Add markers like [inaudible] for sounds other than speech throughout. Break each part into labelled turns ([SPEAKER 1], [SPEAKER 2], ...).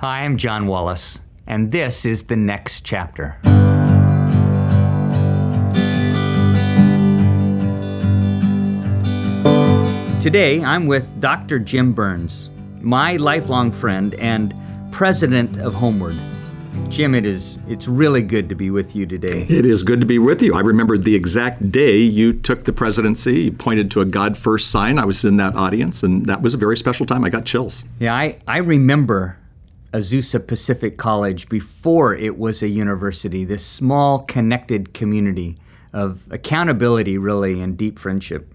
[SPEAKER 1] Hi, I'm John Wallace, and this is the next chapter. Today, I'm with Dr. Jim Burns, my lifelong friend and president of HomeWord. Jim, it is it's really good to be with you today.
[SPEAKER 2] It is good to be with you. I remember the exact day you took the presidency. You pointed to a God first sign. I was in that audience, and that was a very special time. I got chills.
[SPEAKER 1] Yeah, I, I remember Azusa Pacific College before it was a university, this small connected community of accountability, really, and deep friendship.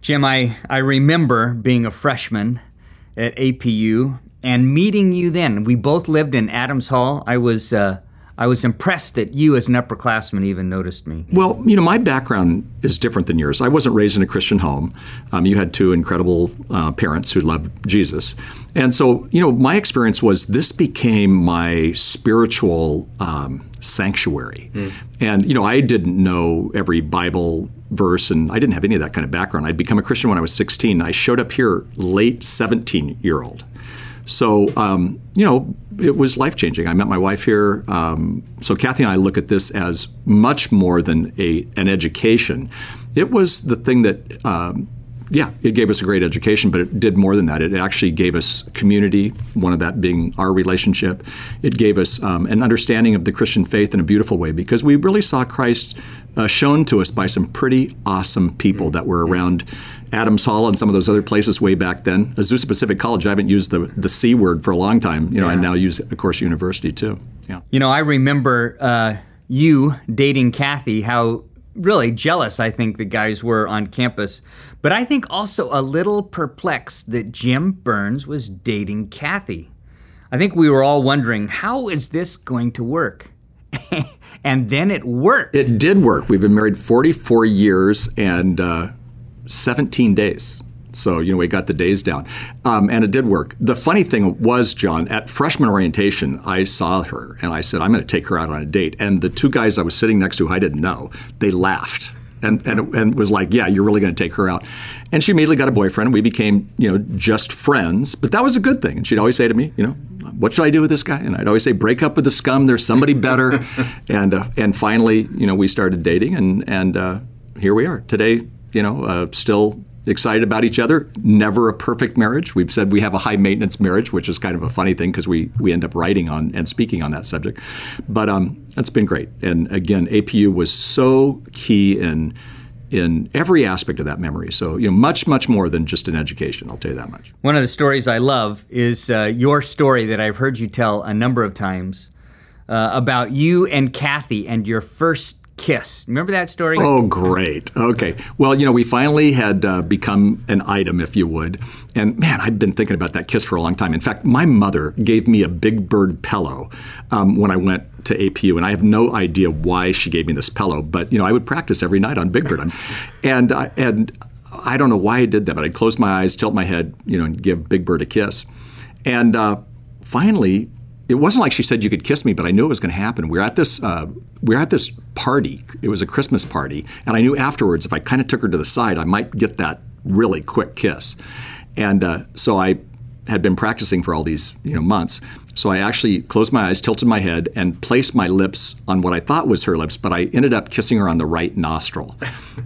[SPEAKER 1] Jim, I, I remember being a freshman at APU and meeting you then. We both lived in Adams Hall. I was uh, I was impressed that you, as an upperclassman, even noticed me.
[SPEAKER 2] Well, you know, my background is different than yours. I wasn't raised in a Christian home. Um, you had two incredible uh, parents who loved Jesus. And so, you know, my experience was this became my spiritual um, sanctuary. Mm. And, you know, I didn't know every Bible verse and I didn't have any of that kind of background. I'd become a Christian when I was 16. I showed up here late 17 year old. So, um, you know, it was life changing. I met my wife here. Um, so, Kathy and I look at this as much more than a, an education. It was the thing that, um, yeah, it gave us a great education, but it did more than that. It actually gave us community, one of that being our relationship. It gave us um, an understanding of the Christian faith in a beautiful way because we really saw Christ uh, shown to us by some pretty awesome people that were around Adams Hall and some of those other places way back then. Azusa Pacific College, I haven't used the, the C word for a long time, you know, yeah. I now use, of course, university too. Yeah.
[SPEAKER 1] You know, I remember uh, you dating Kathy, how really jealous I think the guys were on campus, but I think also a little perplexed that Jim Burns was dating Kathy. I think we were all wondering, how is this going to work? [laughs] and then it worked.
[SPEAKER 2] It did work. We've been married 44 years, and uh, 17 days. So, you know, we got the days down. Um, and it did work. The funny thing was, John, at freshman orientation, I saw her and I said, I'm going to take her out on a date. And the two guys I was sitting next to, who I didn't know, they laughed and, and, and was like, yeah, you're really going to take her out. And she immediately got a boyfriend. We became, you know, just friends. But that was a good thing. And she'd always say to me, you know, what should I do with this guy? And I'd always say, break up with the scum. There's somebody better. [laughs] and uh, and finally, you know, we started dating, and and uh, here we are today you know, uh, still excited about each other. Never a perfect marriage. We've said we have a high maintenance marriage, which is kind of a funny thing because we we end up writing on and speaking on that subject. But um, it's been great. And again, APU was so key in in every aspect of that memory. So you know, much much more than just an education. I'll tell you that much.
[SPEAKER 1] One of the stories I love is uh, your story that I've heard you tell a number of times. Uh, about you and Kathy and your first kiss. Remember that story?
[SPEAKER 2] Oh, great. Okay. Well, you know, we finally had uh, become an item, if you would. And man, I'd been thinking about that kiss for a long time. In fact, my mother gave me a big bird pillow um, when I went to APU, and I have no idea why she gave me this pillow, but you know, I would practice every night on Big Bird, and uh, and I don't know why I did that, but I'd close my eyes, tilt my head, you know, and give Big Bird a kiss, and uh, finally it wasn't like she said you could kiss me, but I knew it was going to happen. We were at this uh, we were at this party. It was a Christmas party, and I knew afterwards if I kind of took her to the side, I might get that really quick kiss. And uh, so I had been practicing for all these you know months. So I actually closed my eyes, tilted my head, and placed my lips on what I thought was her lips, but I ended up kissing her on the right nostril.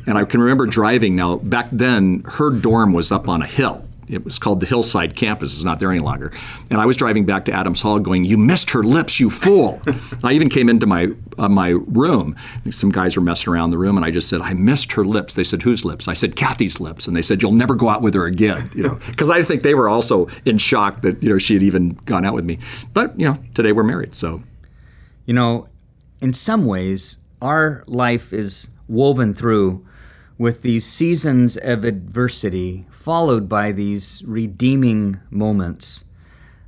[SPEAKER 2] And I can remember driving. Now back then, her dorm was up on a hill it was called the Hillside Campus. It's not there any longer. And I was driving back to Adams Hall, going, "You missed her lips, you fool!" [laughs] I even came into my uh, my room. Some guys were messing around the room, and I just said, "I missed her lips." They said, "Whose lips?" I said, "Kathy's lips." And they said, "You'll never go out with her again." You know, [laughs] because I think they were also in shock that you know she had even gone out with me. But you know, today we're married, so.
[SPEAKER 1] You know, in some ways, our life is woven through with these seasons of adversity followed by these redeeming moments.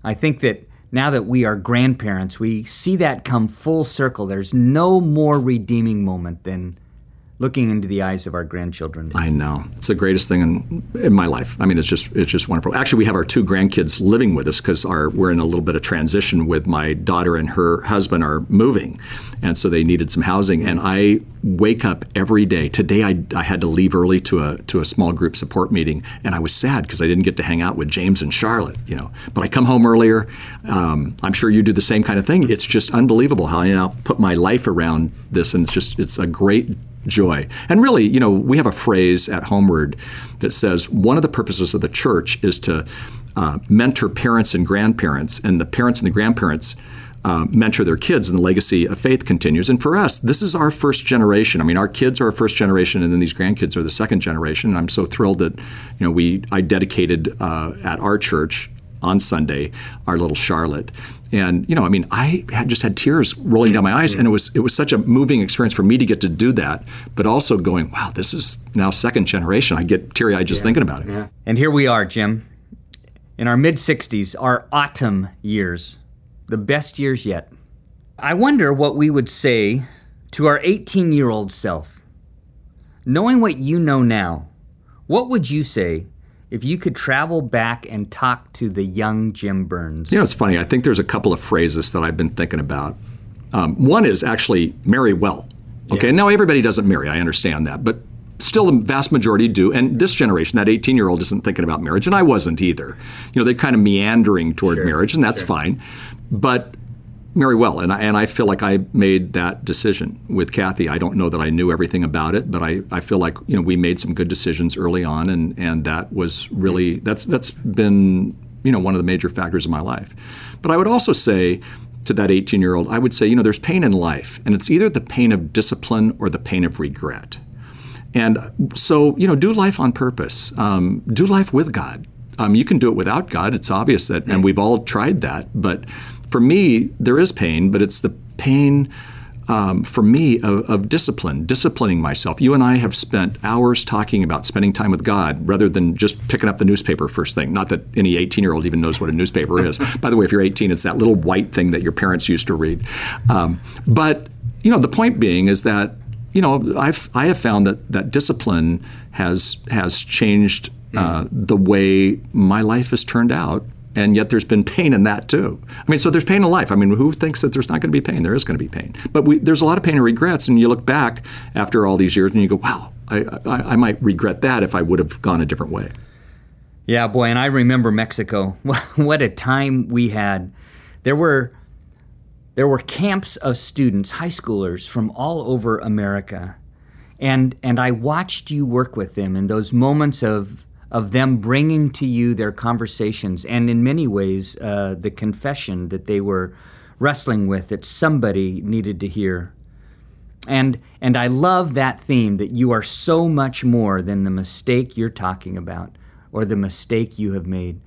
[SPEAKER 1] I think that now that we are grandparents, we see that come full circle. There's no more redeeming moment than looking into the eyes of our grandchildren.
[SPEAKER 2] I know it's the greatest thing in, in my life. I mean, it's just it's just wonderful. Actually, we have our two grandkids living with us because our we're in a little bit of transition with my daughter and her husband are moving, and so they needed some housing. And I wake up every day. Today, I, I had to leave early to a to a small group support meeting, and I was sad because I didn't get to hang out with James and Charlotte. You know, but I come home earlier. Um, I'm sure you do the same kind of thing. It's just unbelievable how I now put my life around this, and it's just it's a great joy. And really, you know, we have a phrase at HomeWord that says one of the purposes of the church is to uh, mentor parents and grandparents, and the parents and the grandparents. Uh, mentor their kids, and the legacy of faith continues. And for us, this is our first generation. I mean, our kids are our first generation, and then these grandkids are the second generation. And I'm so thrilled that, you know, we I dedicated uh, at our church on Sunday our little Charlotte, and you know, I mean, I had just had tears rolling down my eyes, and it was it was such a moving experience for me to get to do that, but also going, wow, this is now second generation. I get teary eyed just yeah. thinking about it. Yeah.
[SPEAKER 1] And here we are, Jim, in our mid sixties, our autumn years, the best years yet. I wonder what we would say to our 18 year old self. Knowing what you know now, what would you say if you could travel back and talk to the young Jim Burns.
[SPEAKER 2] You know, it's funny. I think there's a couple of phrases that I've been thinking about. Um, one is actually marry well. Okay, yeah. now everybody doesn't marry. I understand that, but still the vast majority do. And this generation, that 18 year old, isn't thinking about marriage, and I wasn't either. You know, they're kind of meandering toward sure. marriage, and that's sure. fine. But very well, and I, and I feel like I made that decision with Kathy. I don't know that I knew everything about it, but I, I feel like you know we made some good decisions early on, and, and that was really that's that's been you know one of the major factors of my life. But I would also say to that 18 year old, I would say you know there's pain in life, and it's either the pain of discipline or the pain of regret. And so you know do life on purpose, um, do life with God. Um, you can do it without God. It's obvious that, and we've all tried that, but for me, there is pain, but it's the pain um, for me of, of, discipline, disciplining myself. You and I have spent hours talking about spending time with God rather than just picking up the newspaper first thing. Not that any 18 year old even knows what a newspaper is. [laughs] By the way, if you're 18, it's that little white thing that your parents used to read. Um, but you know, the point being is that you know I've I have found that that discipline has has changed uh, the way my life has turned out and yet there's been pain in that too. I mean, so there's pain in life. I mean, who thinks that there's not going to be pain? There is going to be pain, but we, there's a lot of pain and regrets. And you look back after all these years, and you go, "Wow, I, I, I might regret that if I would have gone a different way."
[SPEAKER 1] Yeah, boy, and I remember Mexico. [laughs] what a time we had. There were there were camps of students, high schoolers from all over America, and and I watched you work with them in those moments of of them bringing to you their conversations and, in many ways, uh, the confession that they were wrestling with that somebody needed to hear. And, and I love that theme that you are so much more than the mistake you're talking about or the mistake you have made.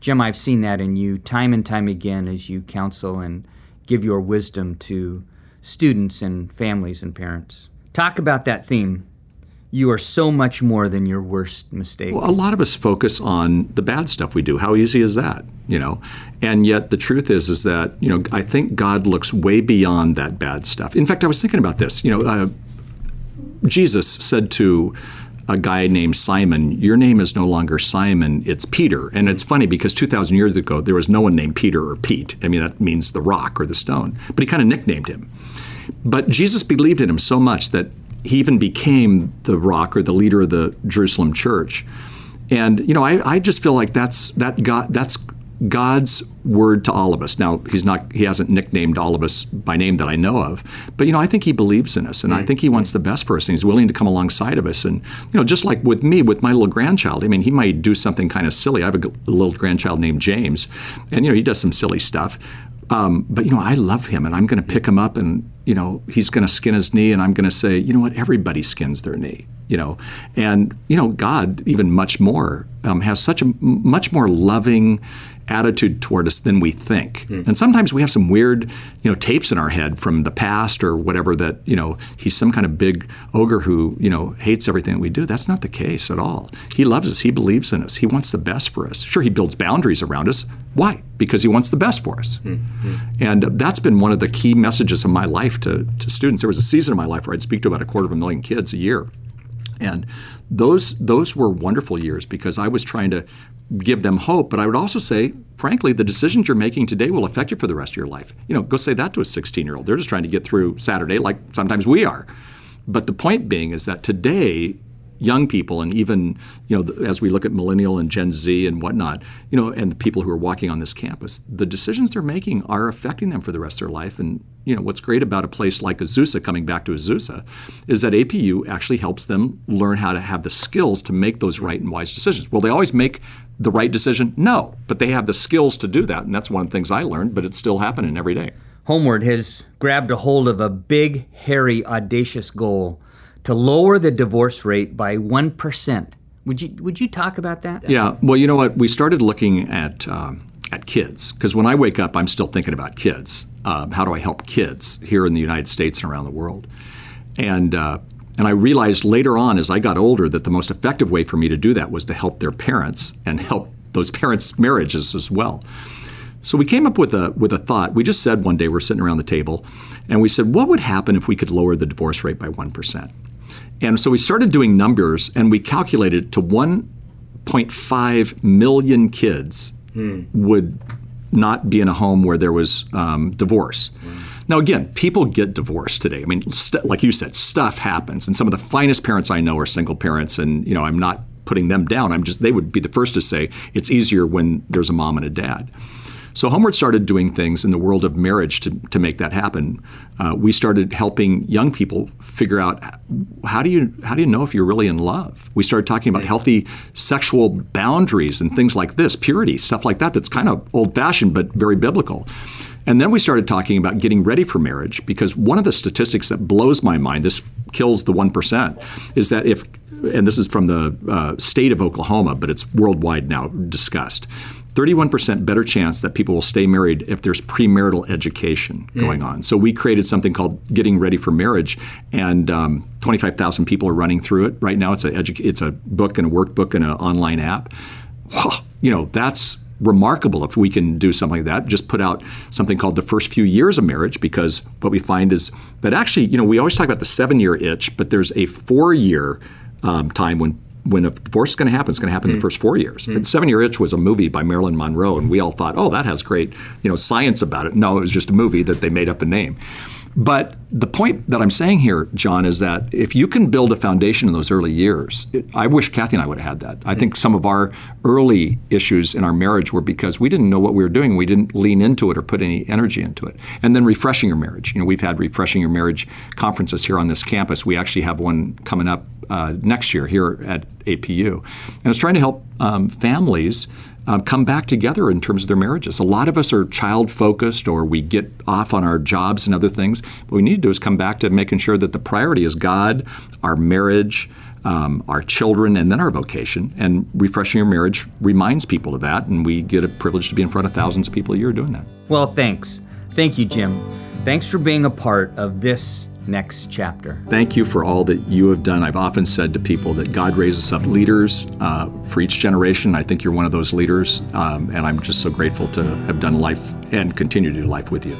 [SPEAKER 1] Jim, I've seen that in you time and time again as you counsel and give your wisdom to students and families and parents. Talk about that theme you are so much more than your worst mistake.
[SPEAKER 2] Well, a lot of us focus on the bad stuff we do. How easy is that? You know, and yet the truth is, is that you know, I think God looks way beyond that bad stuff. In fact, I was thinking about this. You know, uh, Jesus said to a guy named Simon, Your name is no longer Simon, it's Peter. And it's funny because 2,000 years ago, there was no one named Peter or Pete. I mean, that means the rock or the stone. But he kind of nicknamed him. But Jesus believed in him so much that he even became the rock or the leader of the Jerusalem church. And you know, I, I just feel like that's that God that's God's word to all of us. Now, he's not he hasn't nicknamed all of us by name that I know of, but you know, I think he believes in us and I mm. think he wants the best for us and he's willing to come alongside of us. And you know, just like with me with my little grandchild, I mean, he might do something kind of silly. I have a little grandchild named James, and you know, he does some silly stuff. Um, but you know, I love him, and I'm going to pick him up, and you know, he's going to skin his knee, and I'm going to say, you know what, everybody skins their knee, you know, and you know, God even much more um, has such a much more loving attitude toward us than we think. Mm. And sometimes we have some weird, you know, tapes in our head from the past or whatever that, you know, he's some kind of big ogre who, you know, hates everything that we do. That's not the case at all. He loves us. He believes in us. He wants the best for us. Sure, he builds boundaries around us. Why? Because he wants the best for us. Mm-hmm. And that's been one of the key messages of my life to, to students. There was a season of my life where I'd speak to about a quarter of a million kids a year. And those those were wonderful years because I was trying to give them hope. But I would also say, frankly, the decisions you're making today will affect you for the rest of your life. You know, go say that to a 16 year old. They're just trying to get through Saturday like sometimes we are. But the point being is that today young people and even you know as we look at millennial and gen z and whatnot you know and the people who are walking on this campus the decisions they're making are affecting them for the rest of their life and you know what's great about a place like azusa coming back to azusa is that apu actually helps them learn how to have the skills to make those right and wise decisions will they always make the right decision no but they have the skills to do that and that's one of the things i learned but it's still happening every day
[SPEAKER 1] homeword has grabbed a hold of a big hairy audacious goal to lower the divorce rate by 1%. Would you, would you talk about that?
[SPEAKER 2] Yeah. Well, you know what? We started looking at, um, at kids because when I wake up, I'm still thinking about kids. Um, how do I help kids here in the United States and around the world? And, uh, and I realized later on as I got older that the most effective way for me to do that was to help their parents and help those parents' marriages as well. So we came up with a with a thought. We just said one day we're sitting around the table, and we said, what would happen if we could lower the divorce rate by one percent? And so we started doing numbers and we calculated to 1.5 million kids hmm. would not be in a home where there was um, divorce. Hmm. Now, again, people get divorced today. I mean, st- like you said, stuff happens. And some of the finest parents I know are single parents. And, you know, I'm not putting them down. I'm just, they would be the first to say it's easier when there's a mom and a dad. So HomeWord started doing things in the world of marriage to, to make that happen. Uh, we started helping young people figure out how do you how do you know if you're really in love. We started talking about healthy sexual boundaries and things like this, purity, stuff like that. That's kind of old fashioned but very biblical. And then we started talking about getting ready for marriage because one of the statistics that blows my mind, this kills the 1%, is that if, and this is from the uh, state of Oklahoma, but it's worldwide now discussed, 31% better chance that people will stay married if there's premarital education mm. going on. So we created something called Getting Ready for Marriage, and um, 25,000 people are running through it right now. It's a edu- it's a book and a workbook and an online app. You know that's remarkable if we can do something like that. Just put out something called the first few years of marriage because what we find is that actually, you know, we always talk about the seven year itch, but there's a four year um, time when when a divorce is going to happen, it's going to happen mm. in the mm. first four years. Mm. Seven Year Itch was a movie by Marilyn Monroe, and we all thought, oh, that has great, you know, science about it. No, it was just a movie that they made up a name. But the point that I'm saying here, John, is that if you can build a foundation in those early years, it, I wish Kathy and I would have had that. I think some of our early issues in our marriage were because we didn't know what we were doing. We didn't lean into it or put any energy into it. And then refreshing your marriage. You know, we've had refreshing your marriage conferences here on this campus. We actually have one coming up uh, next year here at APU, and it's trying to help um, families um, come back together in terms of their marriages. A lot of us are child focused or we get off on our jobs and other things. What we need to do is come back to making sure that the priority is God, our marriage, um, our children, and then our vocation. And refreshing your marriage reminds people of that, and we get a privilege to be in front of thousands of people a year doing that.
[SPEAKER 1] Well, thanks. Thank you, Jim. Thanks for being a part of this next chapter.
[SPEAKER 2] Thank you for all that you have done. I've often said to people that God raises up leaders uh, for each generation. I think you're one of those leaders, um, and I'm just so grateful to have done life and continue to do life with you.